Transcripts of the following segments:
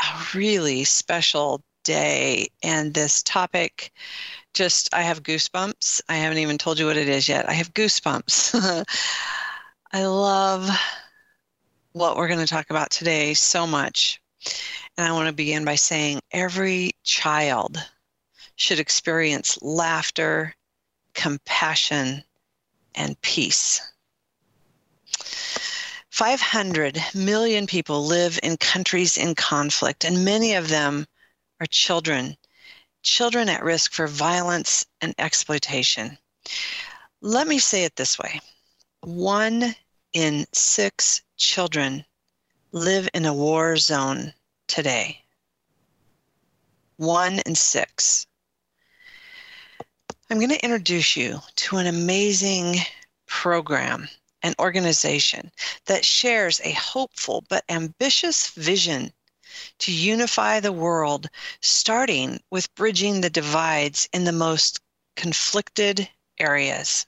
a really special day, and this topic just, I have goosebumps. I haven't even told you what it is yet. I have goosebumps. I love what we're going to talk about today so much. And I want to begin by saying every child should experience laughter, compassion, and peace. 500 million people live in countries in conflict, and many of them are children, children at risk for violence and exploitation. Let me say it this way one in six children live in a war zone today. One in six. I'm going to introduce you to an amazing program an organization that shares a hopeful but ambitious vision to unify the world, starting with bridging the divides in the most conflicted areas.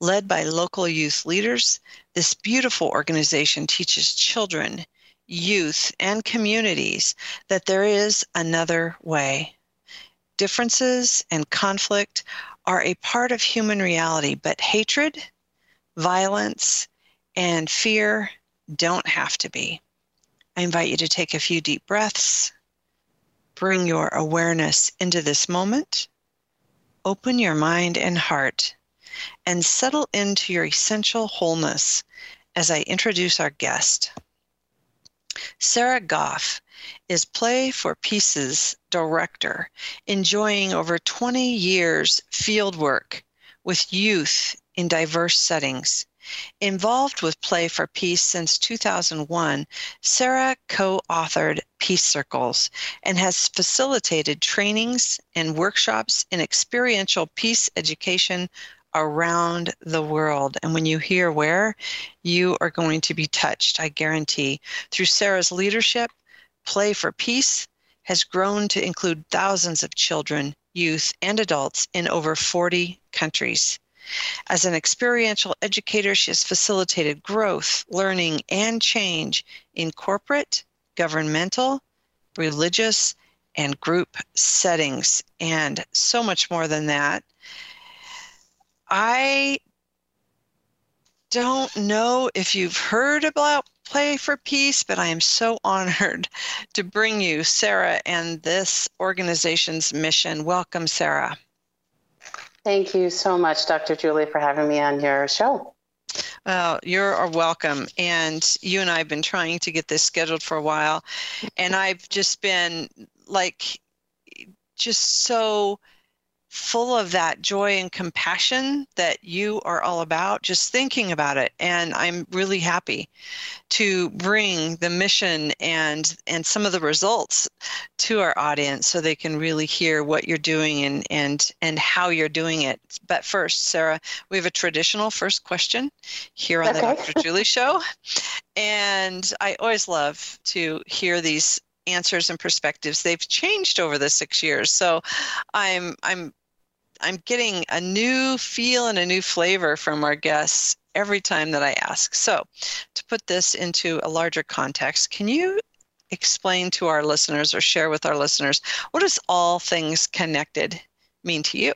Led by local youth leaders, this beautiful organization teaches children, youth, and communities that there is another way. Differences and conflict are a part of human reality, but hatred, violence, and fear don't have to be. I invite you to take a few deep breaths, bring your awareness into this moment, open your mind and heart, and settle into your essential wholeness as I introduce our guest. Sarah Goff is Play for Peace's director, enjoying over 20 years field work with youth in diverse settings. Involved with Play for Peace since 2001, Sarah co authored Peace Circles and has facilitated trainings and workshops in experiential peace education around the world. And when you hear where, you are going to be touched, I guarantee. Through Sarah's leadership, Play for Peace has grown to include thousands of children, youth, and adults in over 40 countries. As an experiential educator, she has facilitated growth, learning, and change in corporate, governmental, religious, and group settings, and so much more than that. I don't know if you've heard about Play for Peace, but I am so honored to bring you Sarah and this organization's mission. Welcome, Sarah. Thank you so much, Dr. Julie, for having me on your show. Well, you're welcome. And you and I have been trying to get this scheduled for a while. And I've just been like, just so full of that joy and compassion that you are all about, just thinking about it. And I'm really happy to bring the mission and and some of the results to our audience so they can really hear what you're doing and and and how you're doing it. But first, Sarah, we have a traditional first question here on okay. the Dr. Julie show. And I always love to hear these answers and perspectives they've changed over the six years so i'm i'm I'm getting a new feel and a new flavor from our guests every time that I ask. So, to put this into a larger context, can you explain to our listeners or share with our listeners what does all things connected mean to you?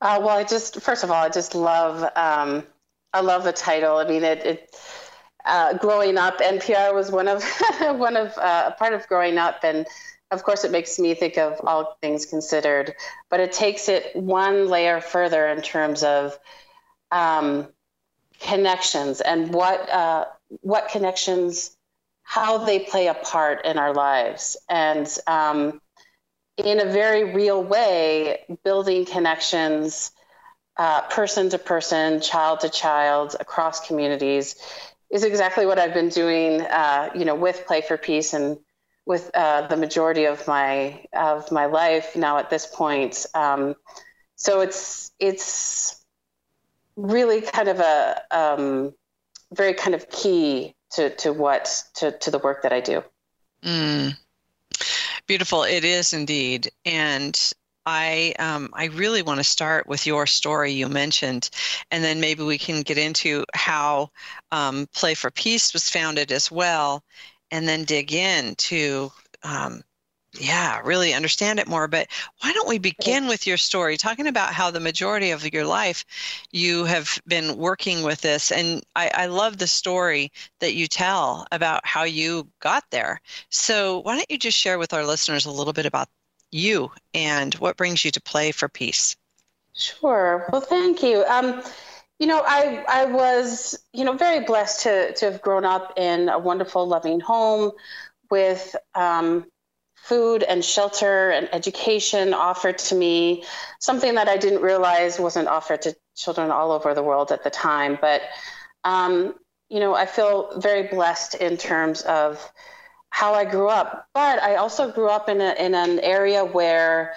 Uh, well, I just first of all, I just love um, I love the title. I mean, it. it uh, growing up, NPR was one of one of uh, part of growing up, and of course, it makes me think of all things considered, but it takes it one layer further in terms of um, connections and what uh, what connections, how they play a part in our lives, and um, in a very real way, building connections, uh, person to person, child to child, across communities, is exactly what I've been doing. Uh, you know, with Play for Peace and with uh, the majority of my of my life now at this point. Um, so it's it's really kind of a um, very kind of key to to what to to the work that I do. Mm. Beautiful, it is indeed, and I um, I really want to start with your story you mentioned, and then maybe we can get into how um, Play for Peace was founded as well, and then dig into um, yeah really understand it more. But why don't we begin with your story talking about how the majority of your life you have been working with this. And i, I love the story that you tell about how you got there. So why don't you just share with our listeners a little bit about you and what brings you to play for peace? Sure. Well thank you. Um, you know, I I was you know very blessed to to have grown up in a wonderful, loving home with um, food and shelter and education offered to me, something that I didn't realize wasn't offered to children all over the world at the time. But um, you know, I feel very blessed in terms of how I grew up. But I also grew up in a, in an area where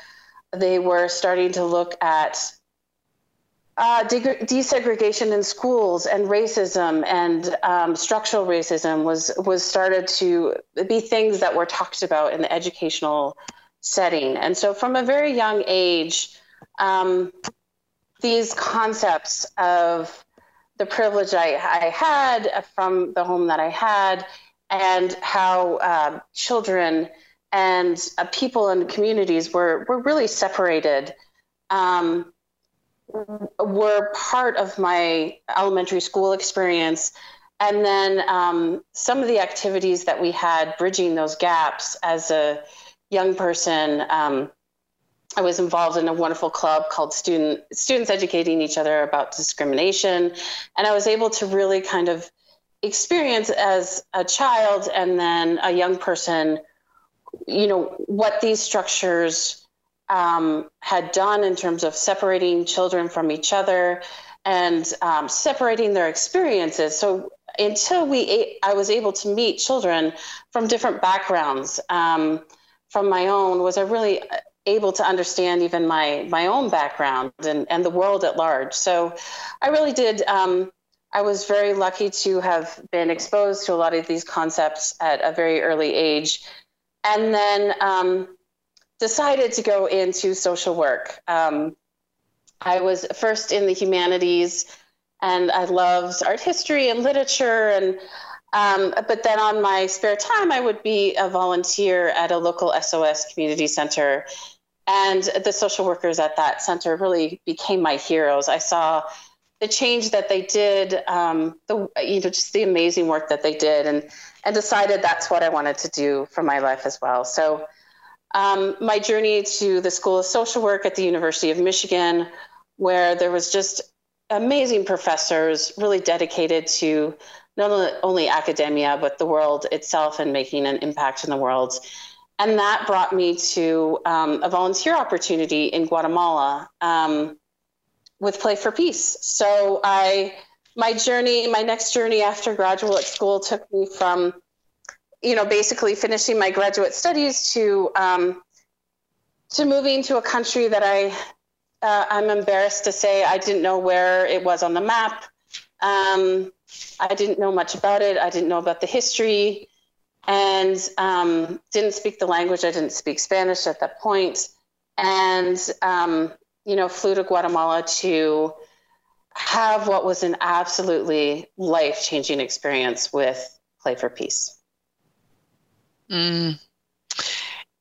they were starting to look at uh, de- desegregation in schools and racism and um, structural racism was was started to be things that were talked about in the educational setting. And so, from a very young age, um, these concepts of the privilege I, I, had from the home that I had, and how uh, children and uh, people and communities were were really separated. Um, were part of my elementary school experience. And then um, some of the activities that we had bridging those gaps as a young person. Um, I was involved in a wonderful club called Student Students Educating Each Other About Discrimination, and I was able to really kind of experience as a child and then a young person, you know, what these structures um, had done in terms of separating children from each other and um, separating their experiences. So until we, I was able to meet children from different backgrounds um, from my own, was I really able to understand even my my own background and, and the world at large. So I really did. Um, I was very lucky to have been exposed to a lot of these concepts at a very early age, and then um, decided to go into social work. Um, I was first in the humanities, and I loved art history and literature. And um, but then on my spare time, I would be a volunteer at a local SOS community center, and the social workers at that center really became my heroes. I saw the change that they did, um, the you know just the amazing work that they did, and and decided that's what I wanted to do for my life as well. So um, my journey to the School of Social Work at the University of Michigan, where there was just amazing professors really dedicated to not only academia, but the world itself and making an impact in the world. And that brought me to um, a volunteer opportunity in Guatemala um, with Play for Peace. So I, my journey, my next journey after graduate school took me from you know, basically finishing my graduate studies to um, to moving to a country that I uh, I'm embarrassed to say I didn't know where it was on the map. Um, I didn't know much about it. I didn't know about the history, and um, didn't speak the language. I didn't speak Spanish at that point, and um, you know, flew to Guatemala to have what was an absolutely life changing experience with Play for Peace. Mm.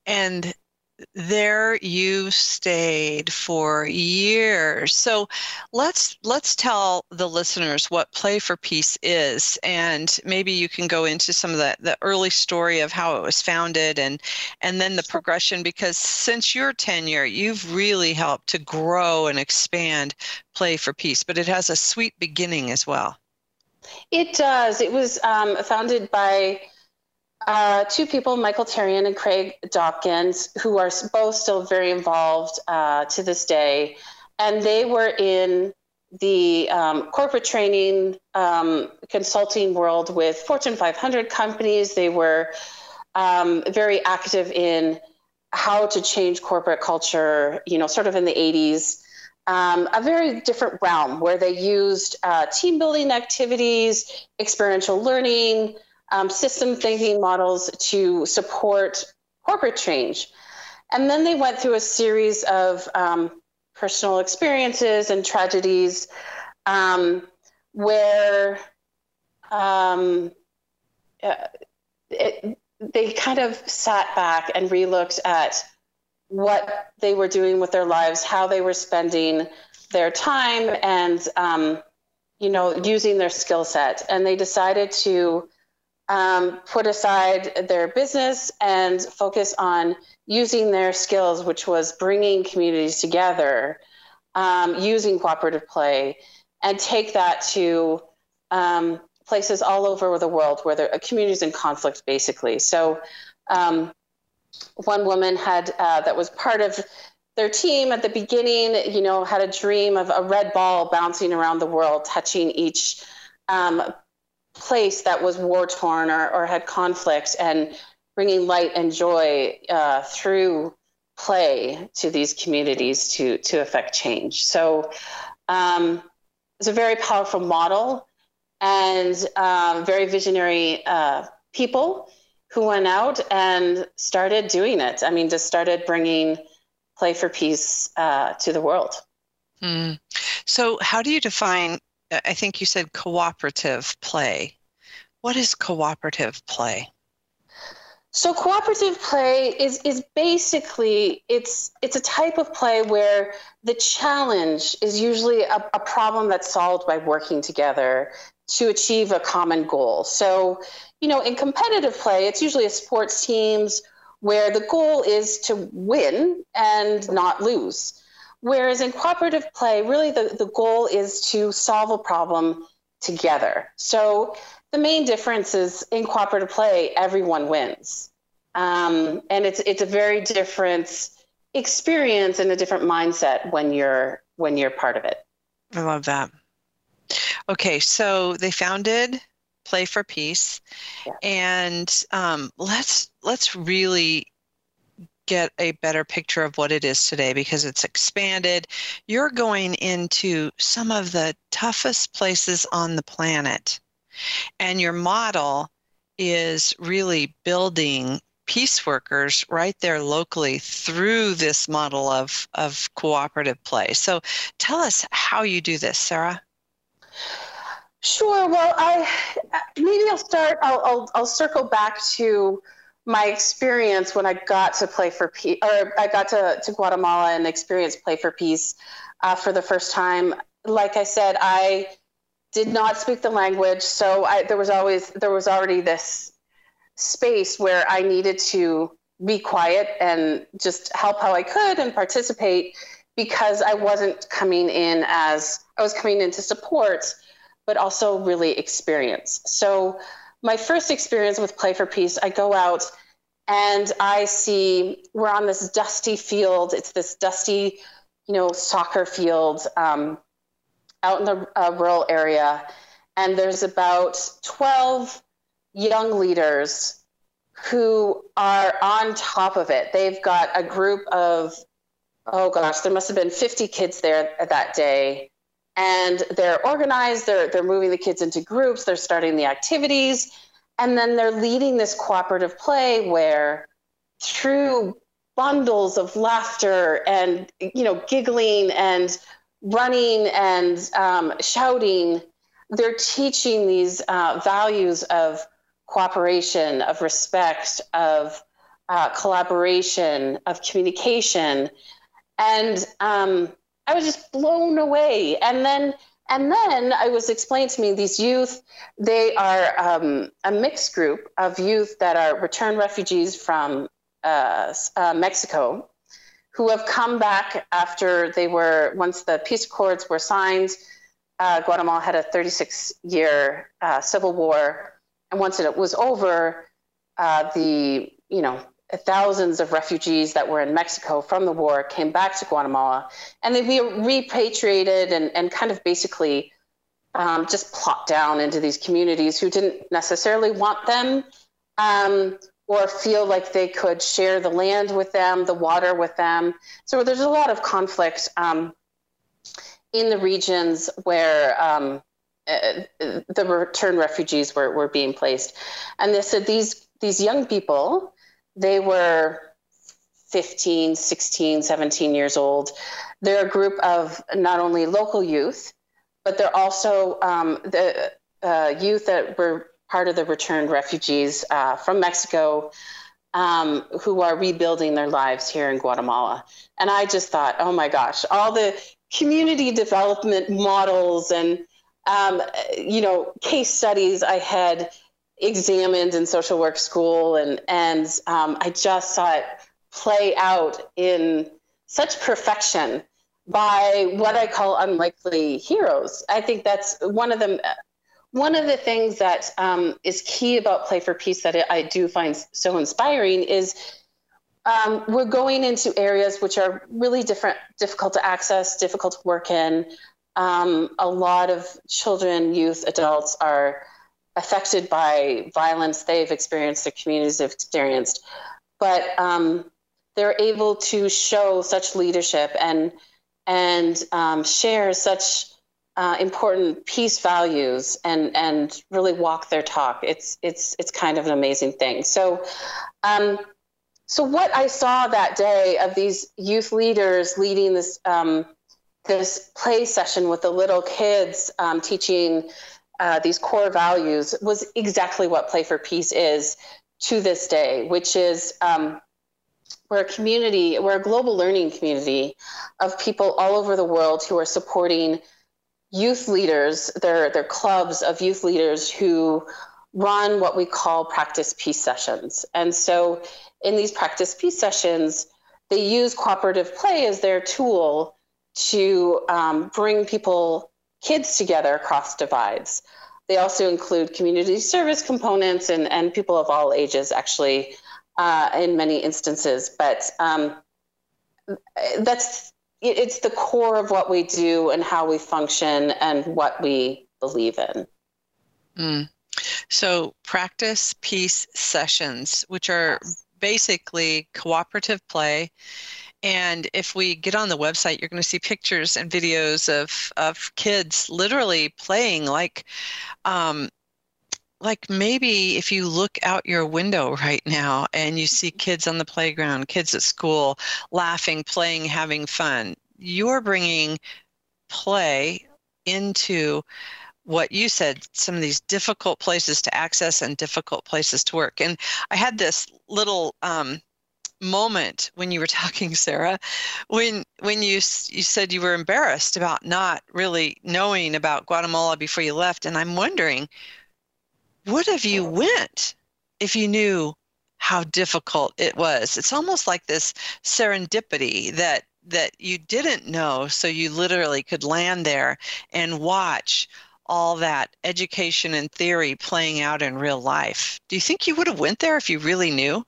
And there you stayed for years. So let's let's tell the listeners what Play for Peace is, and maybe you can go into some of the, the early story of how it was founded and and then the progression. Because since your tenure, you've really helped to grow and expand Play for Peace, but it has a sweet beginning as well. It does. It was um, founded by uh, two people, Michael Therrien and Craig Dawkins, who are both still very involved uh, to this day. And they were in the um, corporate training um, consulting world with Fortune 500 companies. They were um, very active in how to change corporate culture, you know, sort of in the 80s. Um, a very different realm where they used uh, team building activities, experiential learning, um, system thinking models to support corporate change. And then they went through a series of um, personal experiences and tragedies um, where um, uh, it, they kind of sat back and relooked at what they were doing with their lives, how they were spending their time, and um, you know, using their skill set. And they decided to um, put aside their business and focus on using their skills, which was bringing communities together, um, using cooperative play, and take that to um, places all over the world where there are communities in conflict, basically. So, um, one woman had uh, that was part of their team at the beginning, you know, had a dream of a red ball bouncing around the world, touching each um, place that was war torn or, or, had conflict, and bringing light and joy uh, through play to these communities to to affect change. So. Um, it's a very powerful model and um, very visionary uh, people who went out and started doing it. I mean, just started bringing play for peace uh, to the world. Mm. So, how do you define? I think you said cooperative play. What is cooperative play? So cooperative play is is basically it's it's a type of play where the challenge is usually a, a problem that's solved by working together to achieve a common goal. So, you know, in competitive play, it's usually a sports teams where the goal is to win and not lose. Whereas in cooperative play, really the, the goal is to solve a problem together. So the main difference is in cooperative play, everyone wins. Um, and it's it's a very different experience and a different mindset when you're when you're part of it. I love that. Okay, so they founded Play for Peace, yeah. and um, let's let's really get a better picture of what it is today because it's expanded. You're going into some of the toughest places on the planet, and your model is really building peace workers right there locally through this model of, of cooperative play. So tell us how you do this, Sarah. Sure. Well, I maybe I'll start. I'll, I'll, I'll circle back to my experience when I got to play for peace, or I got to, to Guatemala and experience play for peace uh, for the first time. Like I said, I did not speak the language, so I, there was always there was already this space where I needed to be quiet and just help how I could and participate because I wasn't coming in as I was coming in to support but also really experience. So, my first experience with Play for Peace, I go out and I see we're on this dusty field. It's this dusty, you know, soccer field um, out in the uh, rural area. And there's about 12 young leaders who are on top of it. They've got a group of, oh gosh, there must have been 50 kids there that day and they're organized they're, they're moving the kids into groups they're starting the activities and then they're leading this cooperative play where through bundles of laughter and you know giggling and running and um, shouting they're teaching these uh, values of cooperation of respect of uh, collaboration of communication. And um, I was just blown away. And then and then I was explained to me these youth, they are um, a mixed group of youth that are returned refugees from uh, uh, Mexico who have come back after they were, once the peace accords were signed, uh, Guatemala had a 36 year uh, civil war. And once it was over, uh, the, you know, thousands of refugees that were in Mexico from the war came back to Guatemala, and they were repatriated and, and kind of basically um, just plopped down into these communities who didn't necessarily want them, um, or feel like they could share the land with them, the water with them. So there's a lot of conflict um, in the regions where um, uh, the return refugees were, were being placed. And they said these, these young people, they were 15, 16, 17 years old. They're a group of not only local youth, but they're also um, the uh, youth that were part of the returned refugees uh, from Mexico um, who are rebuilding their lives here in Guatemala. And I just thought, oh my gosh, all the community development models and um, you know case studies I had examined in social work school, and and um, I just saw it play out in such perfection by what I call unlikely heroes. I think that's one of them one of the things that um, is key about Play for Peace that I do find so inspiring is um, we're going into areas which are really different, difficult to access, difficult to work in. Um, a lot of children, youth, adults are affected by violence they've experienced, their communities have experienced, but um, they're able to show such leadership and and um, share such uh, important peace values and and really walk their talk. It's it's it's kind of an amazing thing. So. Um, so what I saw that day of these youth leaders leading this um, this play session with the little kids um, teaching uh, these core values was exactly what Play for Peace is to this day, which is um, we're a community, we're a global learning community of people all over the world who are supporting youth leaders, they're, they're clubs of youth leaders who run what we call practice peace sessions. And so in these practice peace sessions, they use cooperative play as their tool to um, bring people, kids together across divides. They also include community service components and, and people of all ages, actually, uh, in many instances. But um, that's it's the core of what we do and how we function and what we believe in. Mm. So, practice peace sessions, which are basically cooperative play. And if we get on the website, you're going to see pictures and videos of, of kids literally playing like um, like maybe if you look out your window right now and you see kids on the playground, kids at school laughing, playing, having fun, you're bringing play into what you said some of these difficult places to access and difficult places to work. And i had this little um, moment when you were talking sarah when when you you said you were embarrassed about not really knowing about guatemala before you left and i'm wondering would have you went if you knew how difficult it was? It's almost like this serendipity that that you didn't know so you literally could land there and watch all that education and theory playing out in real life. Do you think you would have went there if you really knew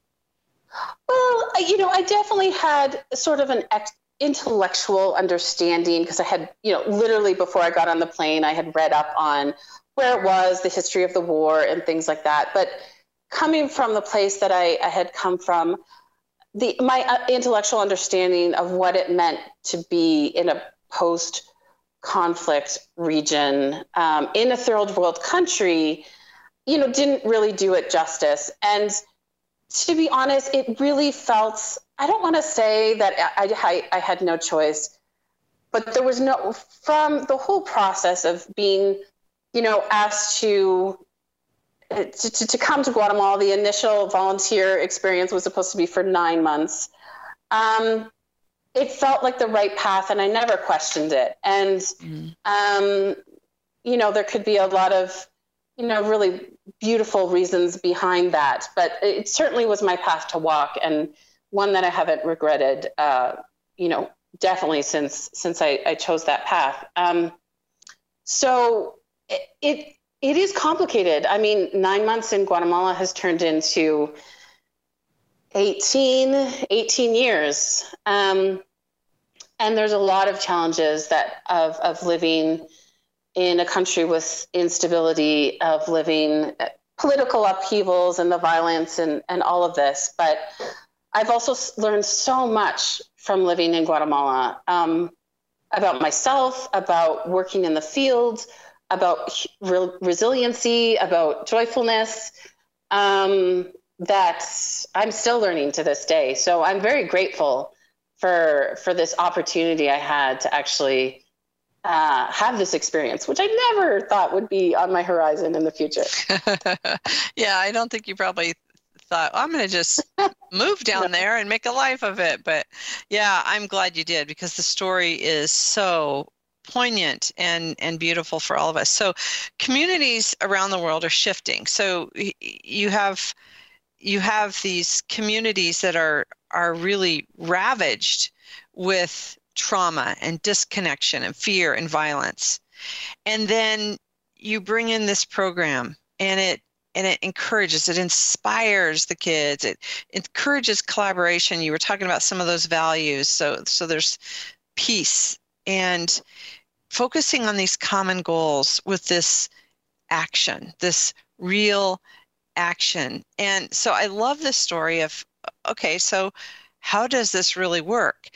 well you know i definitely had sort of an ex- intellectual understanding because i had you know literally before i got on the plane i had read up on where it was, the history of the war, and things like that. But coming from the place that I, I had come from, the my uh, intellectual understanding of what it meant to be in a post conflict region um, in a third world country, you know, didn't really do it justice. And to be honest, it really felt. I don't want to say that I, I, I had no choice, but there was no from the whole process of being you know, asked to, to, to come to Guatemala. The initial volunteer experience was supposed to be for nine months. Um, it felt like the right path, and I never questioned it. And, mm. um, you know, there could be a lot of, you know, really beautiful reasons behind that, but it certainly was my path to walk, and one that I haven't regretted. Uh, you know, definitely since since I, I chose that path. Um, so it, it is complicated. I mean, nine months in Guatemala has turned into 18, 18 years. Um, and there's a lot of challenges that of, of living in a country with instability, of living political upheavals and the violence and, and all of this. But I've also learned so much from living in Guatemala um, about myself, about working in the field, about re- resiliency, about joyfulness. Um, that I'm still learning to this day. So I'm very grateful for for this opportunity I had to actually uh, have this experience, which I never thought would be on my horizon in the future. yeah, I don't think you probably thought well, I'm going to just move down no. there and make a life of it. But yeah, I'm glad you did because the story is so poignant and and beautiful for all of us. So communities around the world are shifting. So you have you have these communities that are are really ravaged with trauma and disconnection and fear and violence. And then you bring in this program and it and it encourages it inspires the kids. It encourages collaboration. You were talking about some of those values. So so there's peace and focusing on these common goals with this action this real action. And so i love this story of okay so how does this really work?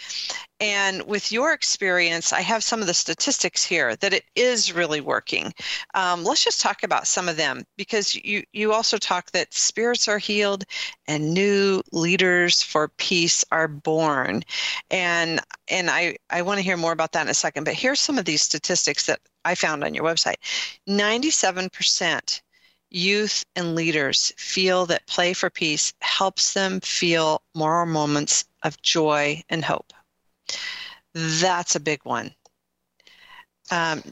And with your experience, I have some of the statistics here that it is really working. Um, let's just talk about some of them because you, you also talk that spirits are healed and new leaders for peace are born. And, and I, I want to hear more about that in a second, but here's some of these statistics that I found on your website 97% youth and leaders feel that Play for Peace helps them feel more moments of joy and hope. That's a big one. Um,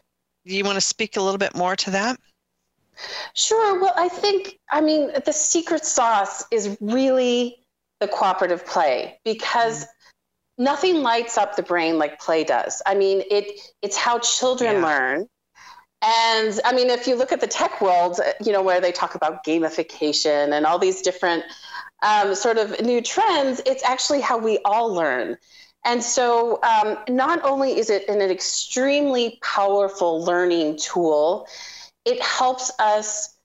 you want to speak a little bit more to that? Sure. Well, I think, I mean, the secret sauce is really the cooperative play because mm-hmm. nothing lights up the brain like play does. I mean, it it's how children yeah. learn. And I mean, if you look at the tech world, you know, where they talk about gamification and all these different um, sort of new trends, it's actually how we all learn. And so, um, not only is it an extremely powerful learning tool, it helps us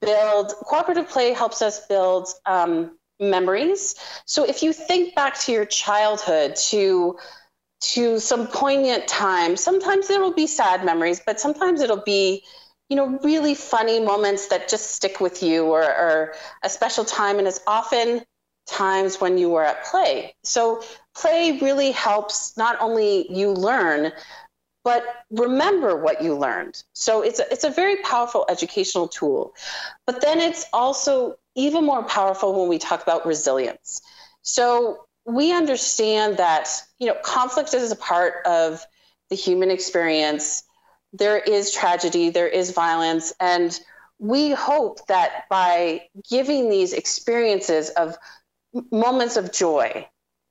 build cooperative play, helps us build um, memories. So, if you think back to your childhood, to to some poignant time. Sometimes there will be sad memories, but sometimes it'll be, you know, really funny moments that just stick with you or, or a special time. And it's often times when you were at play. So play really helps not only you learn, but remember what you learned. So it's a, it's a very powerful educational tool. But then it's also even more powerful when we talk about resilience. So we understand that you know conflict is a part of the human experience. There is tragedy there is violence and we hope that by giving these experiences of moments of joy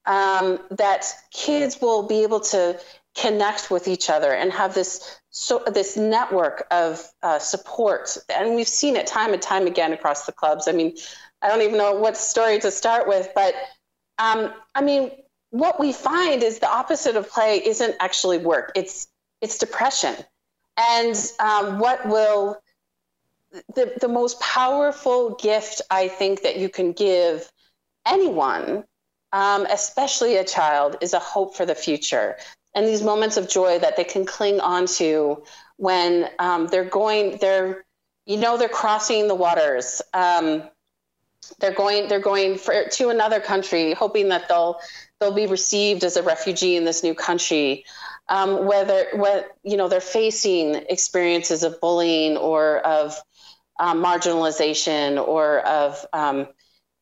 um, that kids will be able to connect with each other and have this so this network of uh, support. And we've seen it time and time again across the clubs. I mean i don't even know what story to start with but um, I mean, what we find is the opposite of play isn't actually work. It's it's depression, and um, what will the the most powerful gift I think that you can give anyone, um, especially a child, is a hope for the future. And these moments of joy that they can cling onto when um, they're going they're you know they're crossing the waters. Um, they're going they're going for, to another country, hoping that they'll they'll be received as a refugee in this new country. Um, whether what you know they're facing experiences of bullying or of um, marginalization or of um,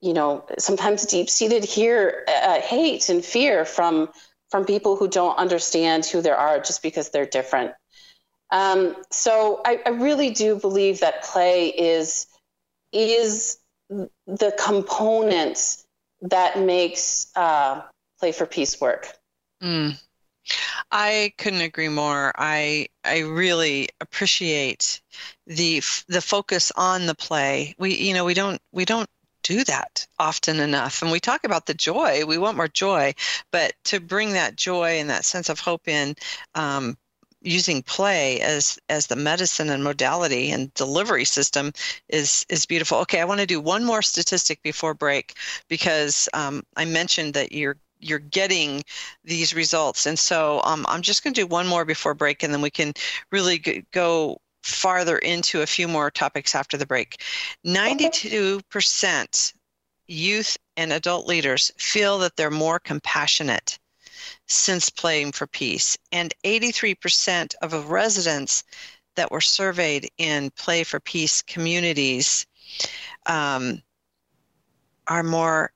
you know sometimes deep seated here uh, hate and fear from from people who don't understand who they are just because they're different. Um, so I, I really do believe that play is is the components that makes uh, play for peace work. Mm. I couldn't agree more. I I really appreciate the the focus on the play. We you know we don't we don't do that often enough, and we talk about the joy. We want more joy, but to bring that joy and that sense of hope in, um, using play as as the medicine and modality and delivery system is is beautiful. Okay, I want to do one more statistic before break because um, I mentioned that you're you're getting these results, and so um, I'm just going to do one more before break, and then we can really go farther into a few more topics after the break. 92% youth and adult leaders feel that they're more compassionate since playing for peace. And 83% of residents that were surveyed in Play for Peace communities um, are more,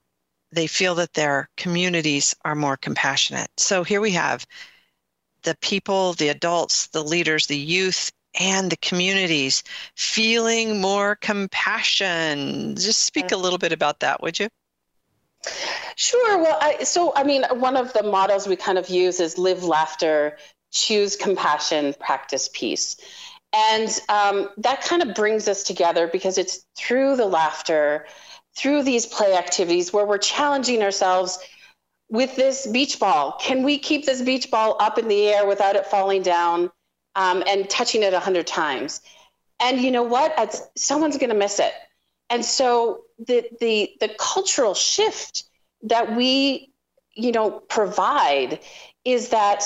they feel that their communities are more compassionate. So here we have the people, the adults, the leaders, the youth, and the communities feeling more compassion. Just speak a little bit about that, would you? Sure. Well, I, so I mean, one of the models we kind of use is live laughter, choose compassion, practice peace. And um, that kind of brings us together because it's through the laughter, through these play activities where we're challenging ourselves with this beach ball. Can we keep this beach ball up in the air without it falling down um, and touching it a hundred times? And you know what? Someone's going to miss it. And so the the the cultural shift that we you know provide is that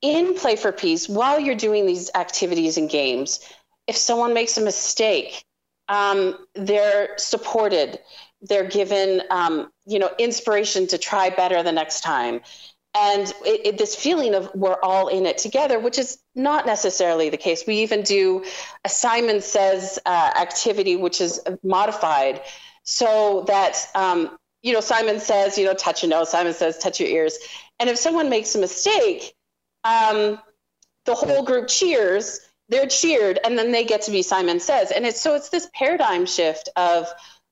in play for peace while you're doing these activities and games if someone makes a mistake um, they're supported. They're given um, you know inspiration to try better the next time and it, it, this feeling of we're all in it together which is not necessarily the case. We even do a simon says uh, activity which is modified so that um, you know simon says you know touch your nose simon says touch your ears. And if someone makes a mistake um, the whole group cheers they're cheered and then they get to be simon says. And it's so it's this paradigm shift of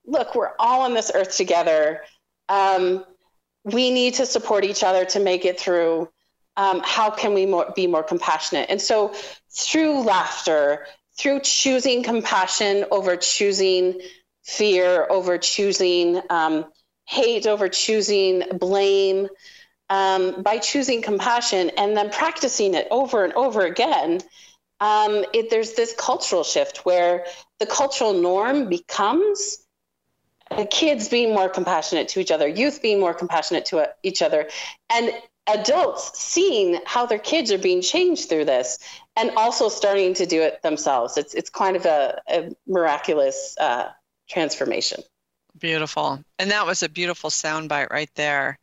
look we're all on this earth together. Um, we need to support each other to make it through um, how can we more, be more compassionate? And so through laughter through choosing compassion over choosing fear over choosing um, hate over choosing blame um, by choosing compassion and then practicing it over and over again um, it, there's this cultural shift where the cultural norm becomes kids being more compassionate to each other youth being more compassionate to uh, each other and adults seeing how their kids are being changed through this and also starting to do it themselves it's, it's kind of a, a miraculous uh, transformation. Beautiful. And that was a beautiful soundbite right there.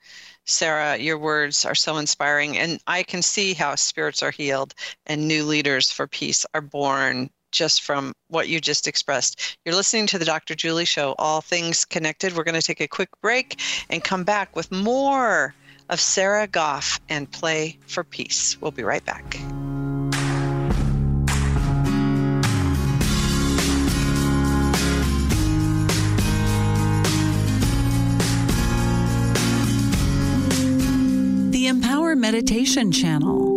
Sarah, your words are so inspiring. And I can see how spirits are healed and new leaders for peace are born just from what you just expressed. You're listening to the Dr. Julie Show, All Things Connected. We're going to take a quick break and come back with more of Sarah Goff and Play for Peace. We'll be right back. The Empower Meditation channel.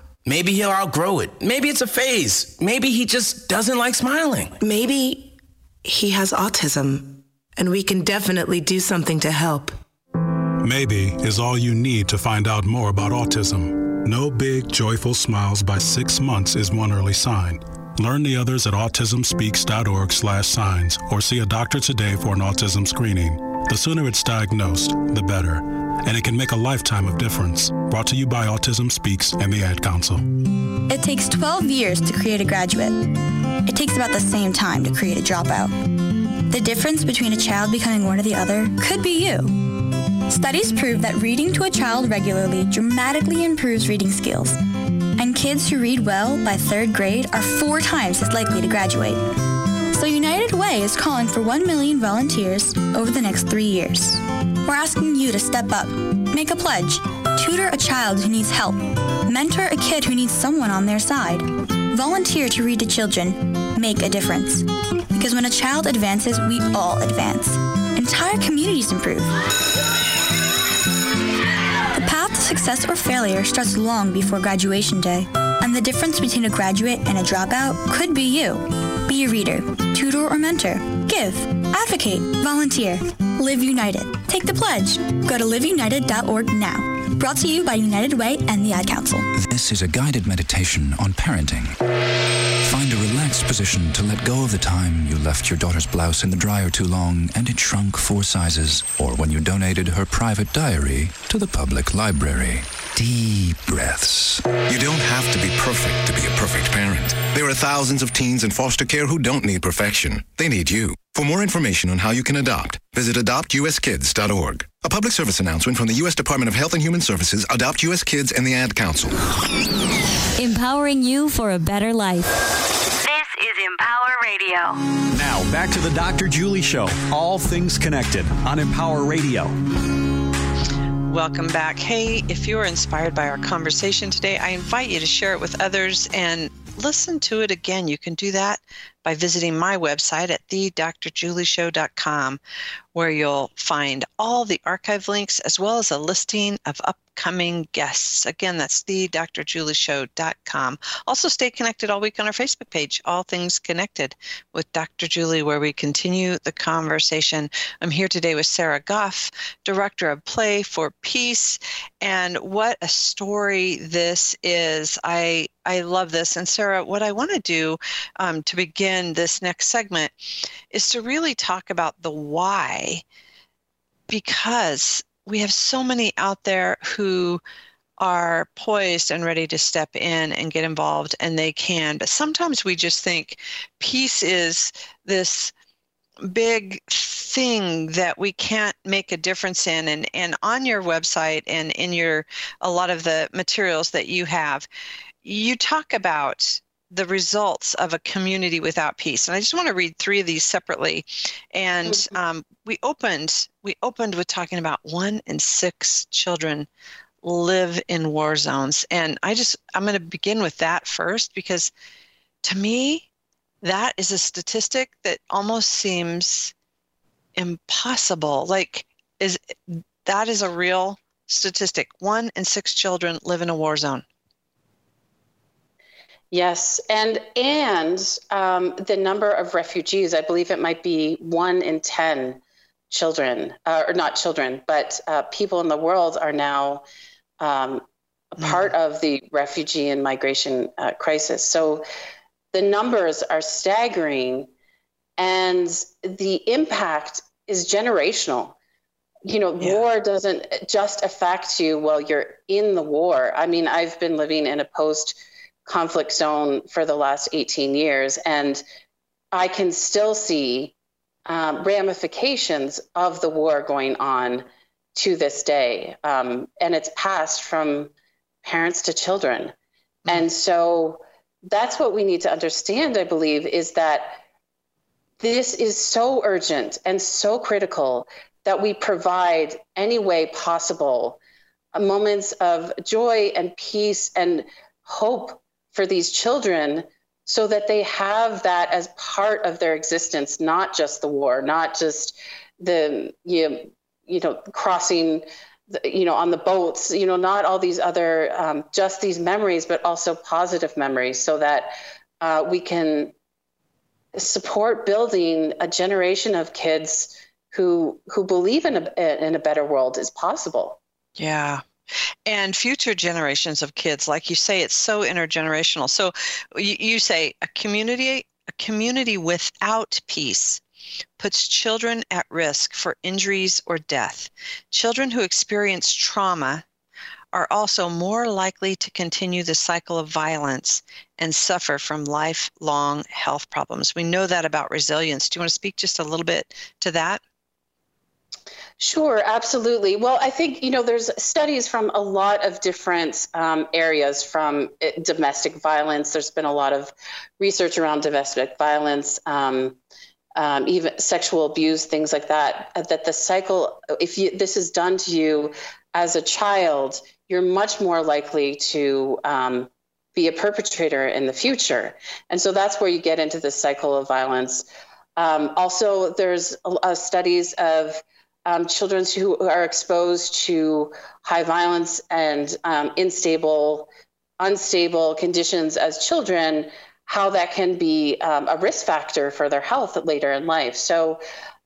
Maybe he'll outgrow it. Maybe it's a phase. Maybe he just doesn't like smiling. Maybe he has autism, and we can definitely do something to help. Maybe is all you need to find out more about autism. No big, joyful smiles by six months is one early sign. Learn the others at autismspeaks.org slash signs or see a doctor today for an autism screening. The sooner it's diagnosed, the better. And it can make a lifetime of difference. Brought to you by Autism Speaks and the Ad Council. It takes 12 years to create a graduate. It takes about the same time to create a dropout. The difference between a child becoming one or the other could be you. Studies prove that reading to a child regularly dramatically improves reading skills, and kids who read well by third grade are four times as likely to graduate. So United Way is calling for 1 million volunteers over the next three years. We're asking you to step up, make a pledge, tutor a child who needs help, mentor a kid who needs someone on their side, volunteer to read to children, make a difference. Because when a child advances, we all advance. Entire communities improve. The path to success or failure starts long before graduation day, and the difference between a graduate and a dropout could be you. Be a reader, tutor or mentor. Give, advocate, volunteer. Live United. Take the pledge. Go to liveunited.org now. Brought to you by United Way and the Ad Council. This is a guided meditation on parenting. Find a relaxed position to let go of the time you left your daughter's blouse in the dryer too long and it shrunk four sizes, or when you donated her private diary to the public library. Deep breaths. You don't have to be perfect to be a perfect parent. There are thousands of teens in foster care who don't need perfection. They need you. For more information on how you can adopt, visit adoptuskids.org. A public service announcement from the U.S. Department of Health and Human Services, Adopt U.S. Kids, and the Ad Council. Empowering you for a better life. This is Empower Radio. Now, back to the Dr. Julie Show. All things connected on Empower Radio. Welcome back. Hey, if you are inspired by our conversation today, I invite you to share it with others and listen to it again. You can do that by visiting my website at thedrjulieshow.com, where you'll find all the archive links as well as a listing of upcoming guests. Again, that's thedrjulieshow.com. Also, stay connected all week on our Facebook page, All Things Connected with Dr. Julie, where we continue the conversation. I'm here today with Sarah Goff, Director of Play for Peace, and what a story this is. I I love this. And Sarah, what I want to do um, to begin this next segment is to really talk about the why, because we have so many out there who are poised and ready to step in and get involved, and they can. But sometimes we just think peace is this big thing that we can't make a difference in and and on your website and in your a lot of the materials that you have you talk about the results of a community without peace. And i just want to read three of these separately. And mm-hmm. um, we opened we opened with talking about one in six children live in war zones. And i just i'm going to begin with that first because to me that is a statistic that almost seems impossible. Like is that is a real statistic. One in six children live in a war zone Yes, and and um, the number of refugees, I believe it might be one in ten children, uh, or not children, but uh, people in the world are now um, mm. part of the refugee and migration uh, crisis. So the numbers are staggering, and the impact is generational. You know, yeah. war doesn't just affect you while you're in the war. I mean, I've been living in a post conflict zone for the last 18 years, and I can still see um, ramifications of the war going on to this day. Um, and it's passed from parents to children. Mm-hmm. And so that's what we need to understand, I believe, is that this is so urgent and so critical that we provide any way possible moments of joy and peace and hope for these children so that they have that as part of their existence, not just the war, not just the you, you know crossing you know on the boats you know not all these other um, just these memories but also positive memories so that uh, we can support building a generation of kids who who believe in a in a better world is possible. Yeah and future generations of kids like you say it's so intergenerational so you, you say a community a community without peace puts children at risk for injuries or death. Children who experience trauma are also more likely to continue the cycle of violence and suffer from lifelong health problems. We know that about resilience. Do you want to speak just a little bit to that? Sure, absolutely. Well, I think, you know, there's studies from a lot of different um, areas from eh, domestic violence. There's been a lot of research around domestic violence, um, um, even sexual abuse, things like that, uh, that the cycle, if you, this is done to you as a child, you're much more likely to um, be a perpetrator in the future. And so that's where you get into the cycle of violence. Um, also, there's uh, studies of um, children who are exposed to high violence and um, unstable, unstable conditions as children, how that can be um, a risk factor for their health later in life. So,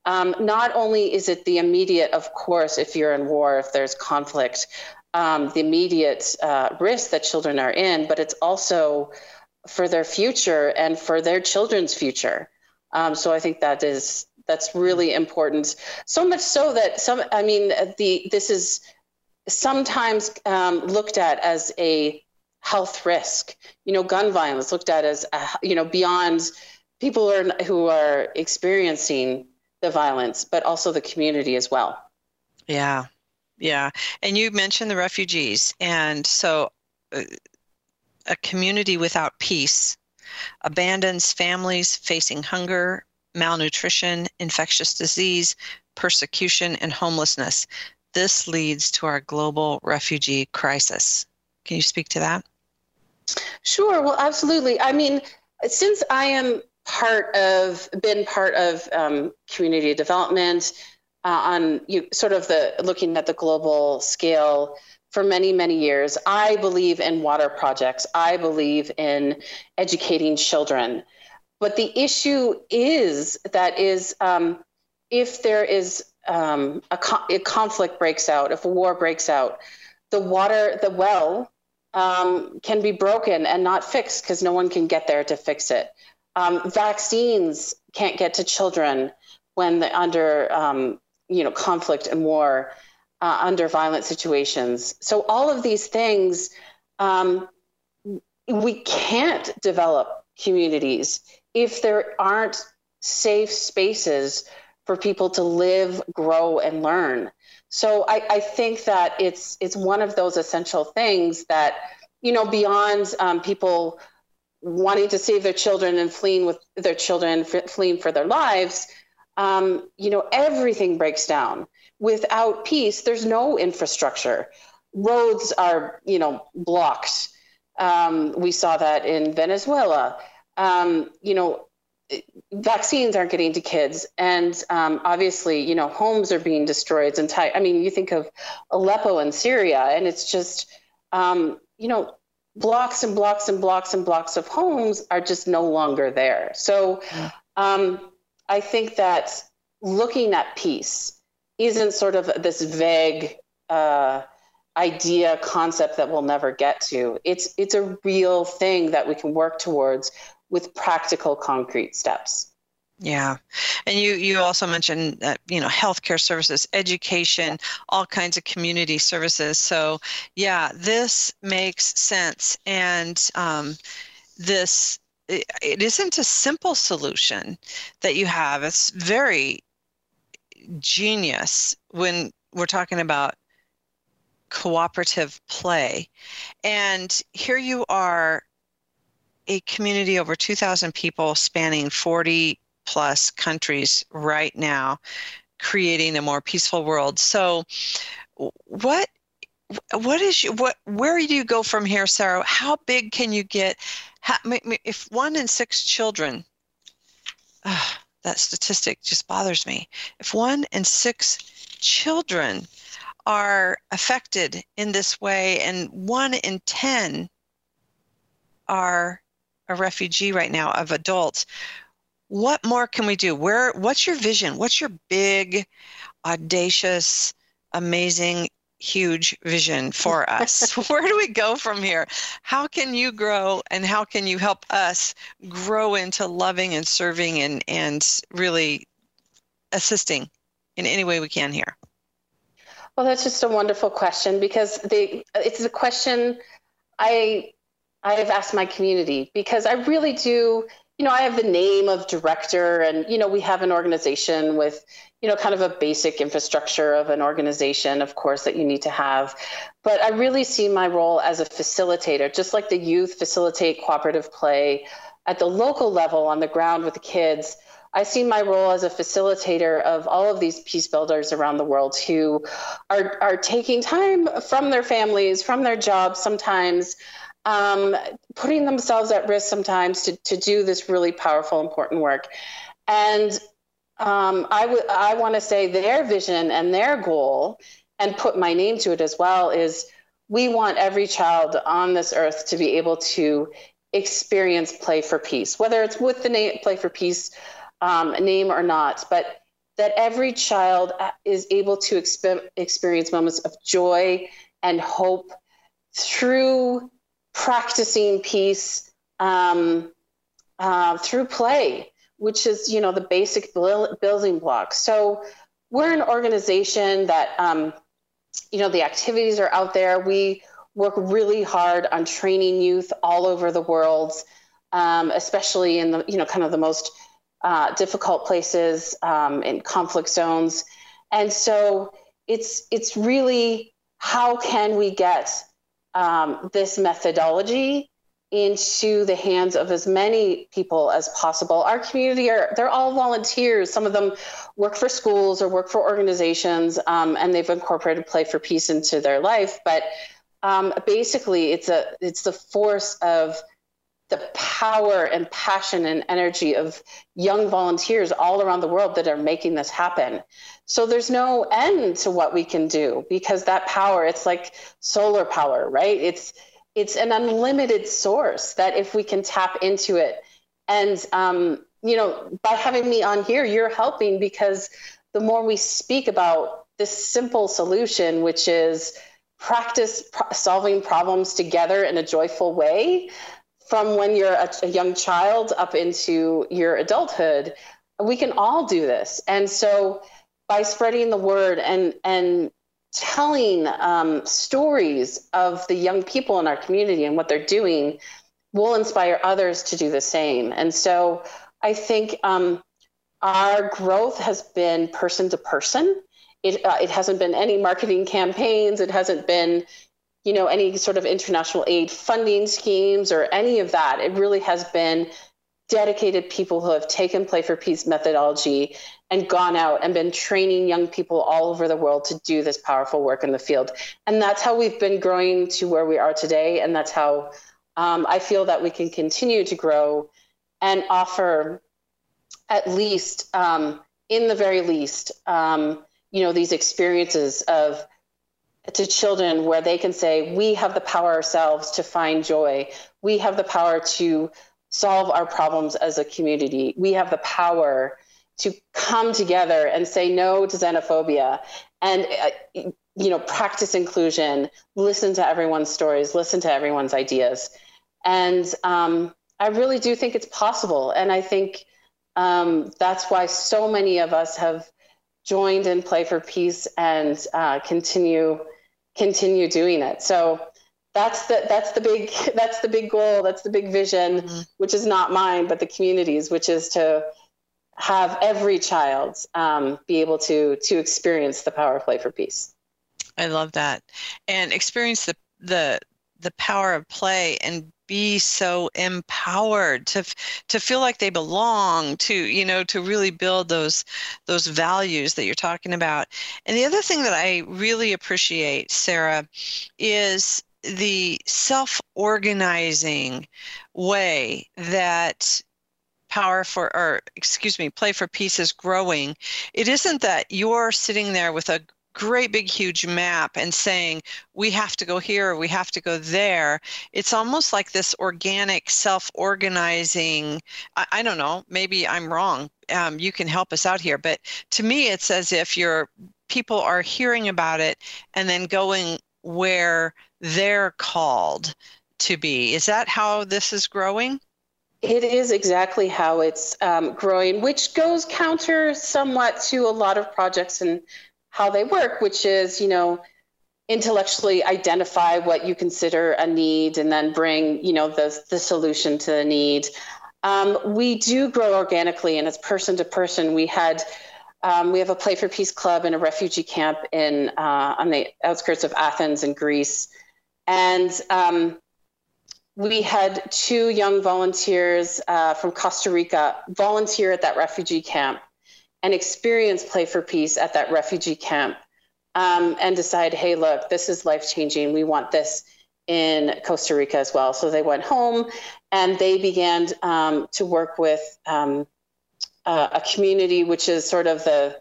um, not only is it the immediate, of course, if you're in war, if there's conflict, um, the immediate uh, risk that children are in, but it's also for their future and for their children's future. Um, so I think that is that's really important. So much so that some, I mean, the this is sometimes um, looked at as a health risk. You know, gun violence looked at as a, you know beyond people who are, who are experiencing the violence, but also the community as well. Yeah, yeah. And you mentioned the refugees, and so uh, a community without peace abandons families facing hunger, malnutrition, infectious disease, persecution, and homelessness. This leads to our global refugee crisis. Can you speak to that? Sure. Well, absolutely. I mean, since I am part of, been part of um, community development uh, on you, sort of the looking at the global scale for many, many years, I believe in water projects. I believe in educating children. But the issue is that is um, if there is um, a, co- a, conflict breaks out, if a war breaks out, the water, the well um, can be broken and not fixed because no one can get there to fix it. Um, vaccines can't get to children when they're under um, you know conflict and war, uh, under violent situations. So all of these things, um, we can't develop communities if there aren't safe spaces for people to live, grow, and learn. So I, I think that it's it's one of those essential things that you know beyond um, people wanting to save their children and fleeing with their children, f- fleeing for their lives. Um, you know everything breaks down. Without peace, there's no infrastructure. Roads are you know blocked. Um, we saw that in Venezuela um, you know, vaccines aren't getting to kids, and um, obviously, you know, homes are being destroyed. And I mean, you think of Aleppo and Syria, and it's just, um, you know, blocks and blocks and blocks and blocks of homes are just no longer there. So, um, I think that looking at peace isn't sort of this vague. Uh, idea concept that we'll never get to it's it's a real thing that we can work towards with practical concrete steps. Yeah. And you you also mentioned that you know healthcare services education all kinds of community services. So yeah this makes sense. And um, this it, it isn't a simple solution that you have. It's very genius when we're talking about cooperative play. And here you are a community over 2,000 people spanning 40 plus countries right now, creating a more peaceful world. So, what what is you, what where do you go from here, Sarah? How big can you get? How, if one in six children, uh, that statistic just bothers me. If one in six children are affected in this way, and one in ten are a refugee right now of adults what more can we do? Where what's your vision? What's your big audacious amazing huge vision for us? Where do we go from here? How can you grow and how can you help us grow into loving and serving and and really assisting in any way we can here? Well, that's just a wonderful question because the it's a question I I have asked my community because I really do. You know, I have the name of director, and you know, we have an organization with you know kind of a basic infrastructure of an organization, of course, that you need to have. But I really see my role as a facilitator, just like the youth facilitate cooperative play at the local level on the ground with the kids. I see my role as a facilitator of all of these peace builders around the world who are, are taking time from their families, from their jobs sometimes, um, putting themselves at risk sometimes to, to do this really powerful, important work. And um, I, w- I want to say their vision and their goal, and put my name to it as well, is we want every child on this earth to be able to experience play for peace, whether it's with the name Play for Peace um, name or not, but that every child is able to exp- experience moments of joy and hope through practicing peace um, uh, through play, which is you know the basic building blocks. So we're an organization that um, you know the activities are out there. We work really hard on training youth all over the world, um, especially in the you know kind of the most uh, difficult places um, in conflict zones. And so it's it's really how can we get um, this methodology into the hands of as many people as possible. Our community are they're all volunteers. Some of them work for schools or work for organizations, um, and they've incorporated Play for Peace into their life. But um, basically, it's a it's the force of the power and passion and energy of young volunteers all around the world that are making this happen. So there's no end to what we can do because that power, it's like solar power, right? It's it's an unlimited source that if we can tap into it, and um, you know, by having me on here, you're helping because the more we speak about this simple solution, which is practice pro- solving problems together in a joyful way from when you're a, a young child up into your adulthood, we can all do this. And so by spreading the word and and telling um, stories of the young people in our community and what they're doing will inspire others to do the same. And so I think um, our growth has been person to person. It, uh, it hasn't been any marketing campaigns. It hasn't been, you know, any sort of international aid funding schemes or any of that. It really has been dedicated people who have taken Play for Peace methodology and gone out and been training young people all over the world to do this powerful work in the field. And that's how we've been growing to where we are today. And that's how um, I feel that we can continue to grow and offer at least, um, in the very least, um, you know, these experiences of to children where they can say, we have the power ourselves to find joy. We have the power to solve our problems as a community. We have the power to come together and say no to xenophobia and uh, you know practice inclusion listen to everyone's stories listen to everyone's ideas and um, i really do think it's possible and i think um, that's why so many of us have joined in play for peace and uh, continue continue doing it. So that's the that's the big that's the big goal. That's the big vision, mm-hmm. which is not mine, but the community's, which is to have every child um, be able to to experience the power of play for peace. I love that, and experience the the the power of play and be so empowered to to feel like they belong to you know to really build those those values that you're talking about. And the other thing that i really appreciate sarah is the self-organizing way that power for or excuse me play for peace is growing. It isn't that you're sitting there with a great big huge map and saying we have to go here we have to go there. It's almost like this organic self-organizing i, I don't know maybe i'm wrong um, you can help us out here but to me it's as if your people are hearing about it and then going where they're called to be. Is that how this is growing? It is exactly how it's um, growing, which goes counter somewhat to a lot of projects and how they work, which is, you know, intellectually identify what you consider a need and then bring, you know, the, the solution to the need. Um, we do grow organically and it's person to person. We had um, we have a Play for Peace club in a refugee camp in uh, on the outskirts of Athens in Greece, and um, we had two young volunteers uh, from Costa Rica volunteer at that refugee camp and experience Play for Peace at that refugee camp um, and decide, hey, look, this is life changing. We want this in Costa Rica as well. So they went home and they began um, to work with um, uh, a community which is sort of the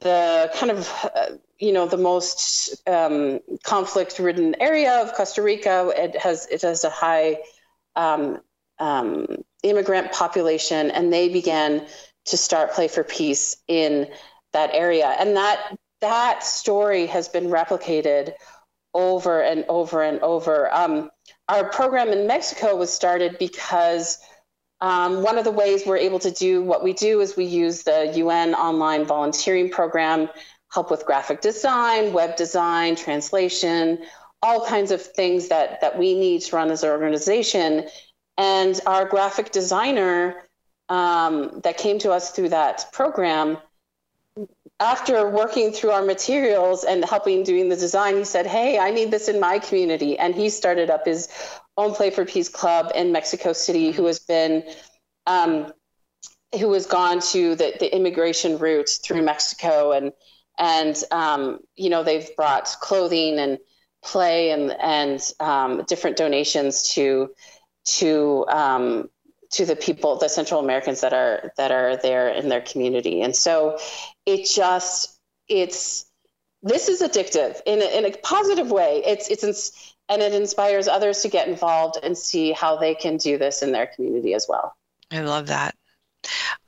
the kind of uh, you know the most um, conflict ridden area of Costa Rica. It has it has a high um, um, immigrant population, and they began to start Play for Peace in that area, and that that story has been replicated over and over and over. Um, our program in Mexico was started because um, one of the ways we're able to do what we do is we use the UN online volunteering program, help with graphic design, web design, translation, all kinds of things that, that we need to run as an organization. And our graphic designer um, that came to us through that program, after working through our materials and helping doing the design, he said, Hey, I need this in my community. And he started up his own Play for Peace Club in Mexico City, who has been, um, who has gone to the, the immigration route through Mexico, and and um, you know they've brought clothing and play and and um, different donations to to um, to the people, the Central Americans that are that are there in their community, and so it just it's this is addictive in a, in a positive way. It's it's and it inspires others to get involved and see how they can do this in their community as well. I love that.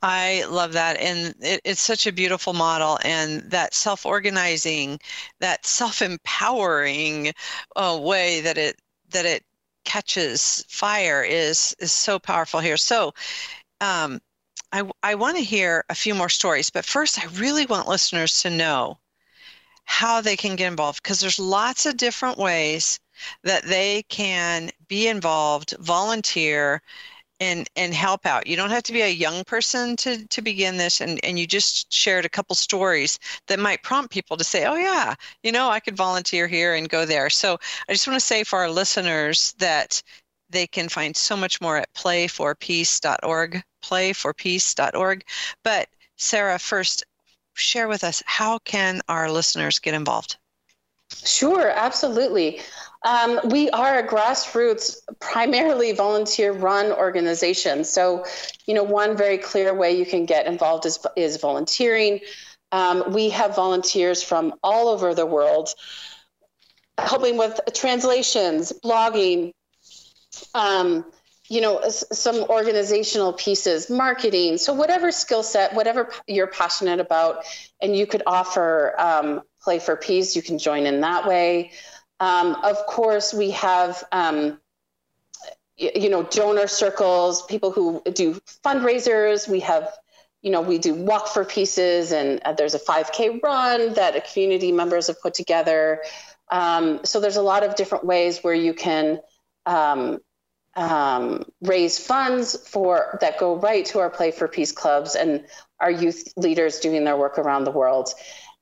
I love that. And it, it's such a beautiful model. And that self organizing, that self empowering uh, way that it, that it catches fire is, is so powerful here. So, um, I, I want to hear a few more stories, but first, I really want listeners to know how they can get involved because there's lots of different ways that they can be involved, volunteer, and and help out. You don't have to be a young person to to begin this and and you just shared a couple stories that might prompt people to say, "Oh yeah, you know, I could volunteer here and go there." So, I just want to say for our listeners that they can find so much more at playforpeace.org, playforpeace.org. But Sarah, first share with us how can our listeners get involved? Sure, absolutely. Um, we are a grassroots, primarily volunteer run organization. So, you know, one very clear way you can get involved is, is volunteering. Um, we have volunteers from all over the world helping with translations, blogging, um, you know, some organizational pieces, marketing. So, whatever skill set, whatever you're passionate about, and you could offer um, Play for Peace, you can join in that way. Um, of course, we have, um, you know, donor circles, people who do fundraisers. We have, you know, we do walk for pieces, and uh, there's a 5K run that community members have put together. Um, so there's a lot of different ways where you can um, um, raise funds for that go right to our Play for Peace clubs and our youth leaders doing their work around the world.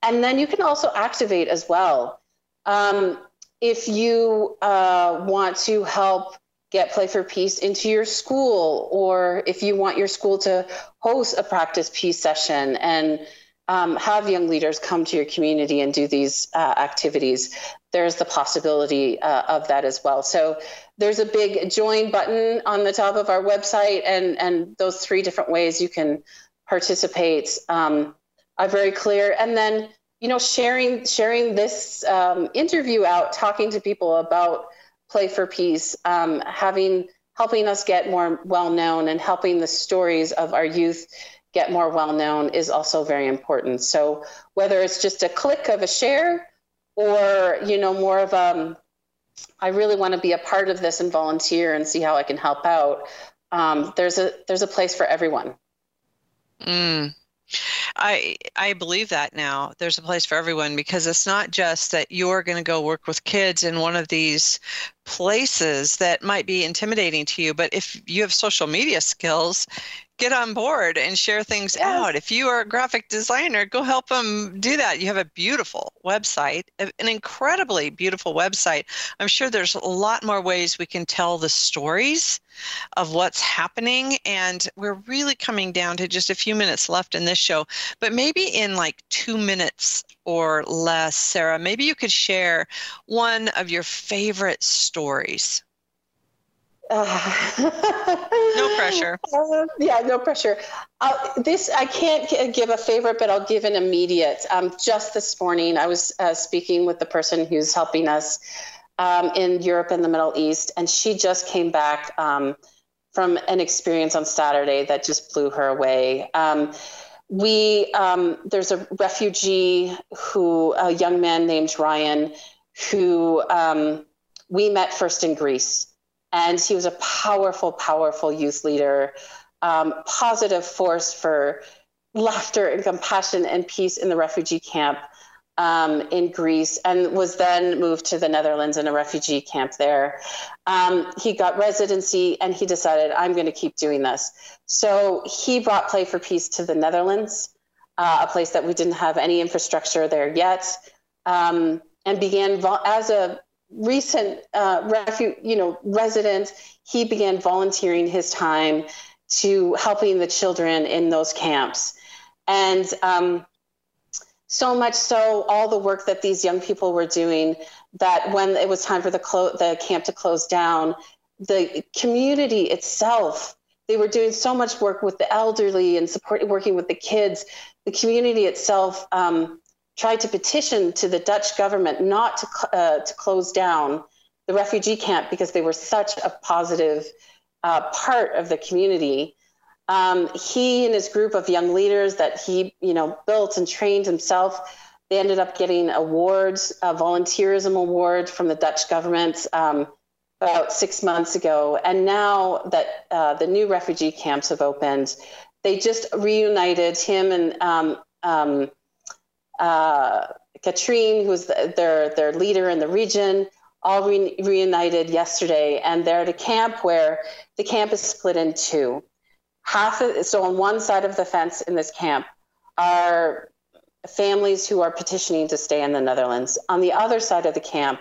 And then you can also activate as well. Um, if you uh, want to help get Play for Peace into your school, or if you want your school to host a practice peace session and um, have young leaders come to your community and do these uh, activities, there's the possibility uh, of that as well. So there's a big join button on the top of our website, and and those three different ways you can participate um, are very clear. And then you know, sharing sharing this um, interview out, talking to people about Play for Peace, um, having helping us get more well known, and helping the stories of our youth get more well known is also very important. So whether it's just a click of a share, or you know, more of um, I really want to be a part of this and volunteer and see how I can help out. um, there's a there's a place for everyone. Mm. I I believe that now. There's a place for everyone because it's not just that you're going to go work with kids in one of these places that might be intimidating to you, but if you have social media skills, get on board and share things yes. out. If you are a graphic designer, go help them do that. You have a beautiful website, an incredibly beautiful website. I'm sure there's a lot more ways we can tell the stories of what's happening. And we're really coming down to just a few minutes left in this show, but maybe in like two minutes or less, Sarah, maybe you could share one of your favorite stories. No pressure. Uh, yeah, no pressure. Uh, this I can't give a favorite, but I'll give an immediate. Um, just this morning, I was uh, speaking with the person who's helping us um, in Europe and the Middle East, and she just came back um, from an experience on Saturday that just blew her away. Um, we um, there's a refugee who a young man named Ryan who we met first in Greece and he was a powerful, powerful youth leader, um, positive force for laughter and compassion and peace in the refugee camp um, in Greece, and was then moved to the Netherlands in a refugee camp there. Um, he got residency, and he decided, I'm going to keep doing this. So he brought Play for Peace to the Netherlands, uh, a place that we didn't have any infrastructure there yet, um, and began as a recent uh, refu- you know resident he began volunteering his time to helping the children in those camps. And um, so much so all the work that these young people were doing that when it was time for the, clo- the camp to close down the community itself they were doing so much work with the elderly and support working with the kids. The community itself um, tried to petition to the Dutch government not to, uh, to close down the refugee camp because they were such a positive uh, part of the community. Um, he and his group of young leaders that he, you know, built and trained himself, they ended up getting awards, a volunteerism award from the Dutch government um, about six months ago. And now that uh, the new refugee camps have opened, they just reunited him and um, um uh, Katrine, who's the, their their leader in the region, all re- reunited yesterday, and they're at a camp where the camp is split in two. Half of, so on one side of the fence in this camp are families who are petitioning to stay in the Netherlands. On the other side of the camp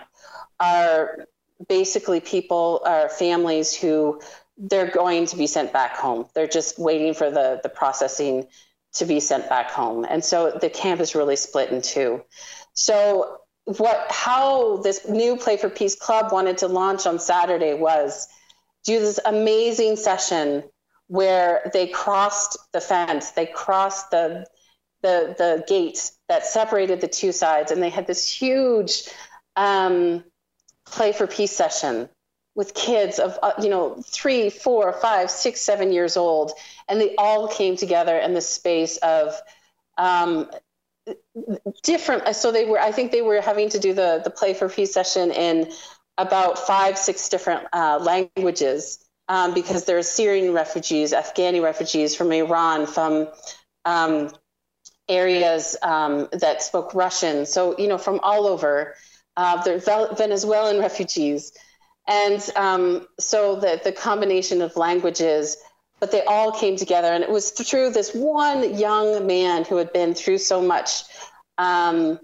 are basically people are families who they're going to be sent back home. They're just waiting for the the processing to be sent back home. And so the camp is really split in two. So what how this new Play for Peace Club wanted to launch on Saturday was do this amazing session where they crossed the fence, they crossed the the the gate that separated the two sides, and they had this huge um, Play for Peace session with kids of uh, you know three, four, five, six, seven years old, and they all came together in the space of um, different. So they were, I think they were having to do the the play for peace session in about five, six different uh, languages um, because there are Syrian refugees, Afghani refugees from Iran, from um, areas um, that spoke Russian. So you know from all over. Uh, there are Venezuelan refugees. And um, so the, the combination of languages, but they all came together. And it was through this one young man who had been through so much, um,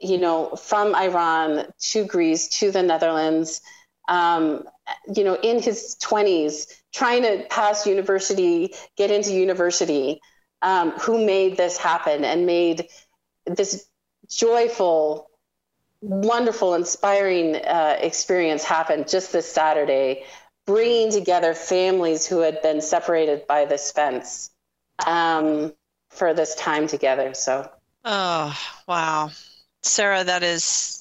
you know, from Iran to Greece to the Netherlands, um, you know, in his 20s, trying to pass university, get into university, um, who made this happen and made this joyful wonderful, inspiring uh, experience happened just this Saturday, bringing together families who had been separated by this fence um, for this time together. So, oh wow, Sarah, that is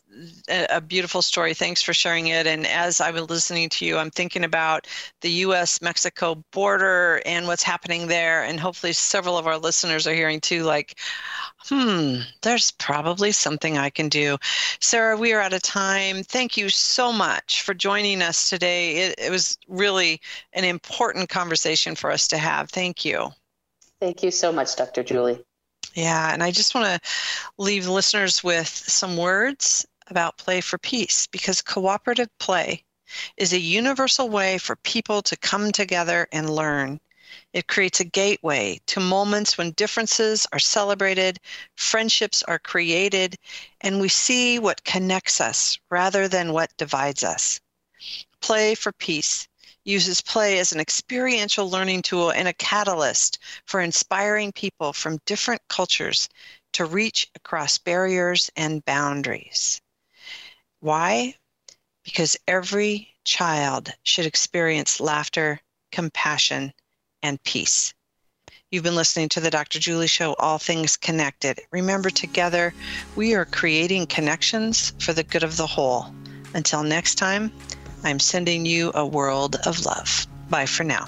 a beautiful story. Thanks for sharing it. And as I was listening to you, I'm thinking about the US Mexico border and what's happening there. And hopefully, several of our listeners are hearing too, like, hmm, there's probably something I can do. Sarah, we are out of time. Thank you so much for joining us today. It, it was really an important conversation for us to have. Thank you. Thank you so much, Dr. Julie. Yeah, and I just want to leave listeners with some words about Play for Peace because cooperative play is a universal way for people to come together and learn. It creates a gateway to moments when differences are celebrated, friendships are created, and we see what connects us rather than what divides us. Play for Peace uses play as an experiential learning tool and a catalyst for inspiring people from different cultures to reach across barriers and boundaries. Why? Because every child should experience laughter, compassion, and peace. You've been listening to the Dr. Julie Show, All Things Connected. Remember, together, we are creating connections for the good of the whole. Until next time, I'm sending you a world of love. Bye for now.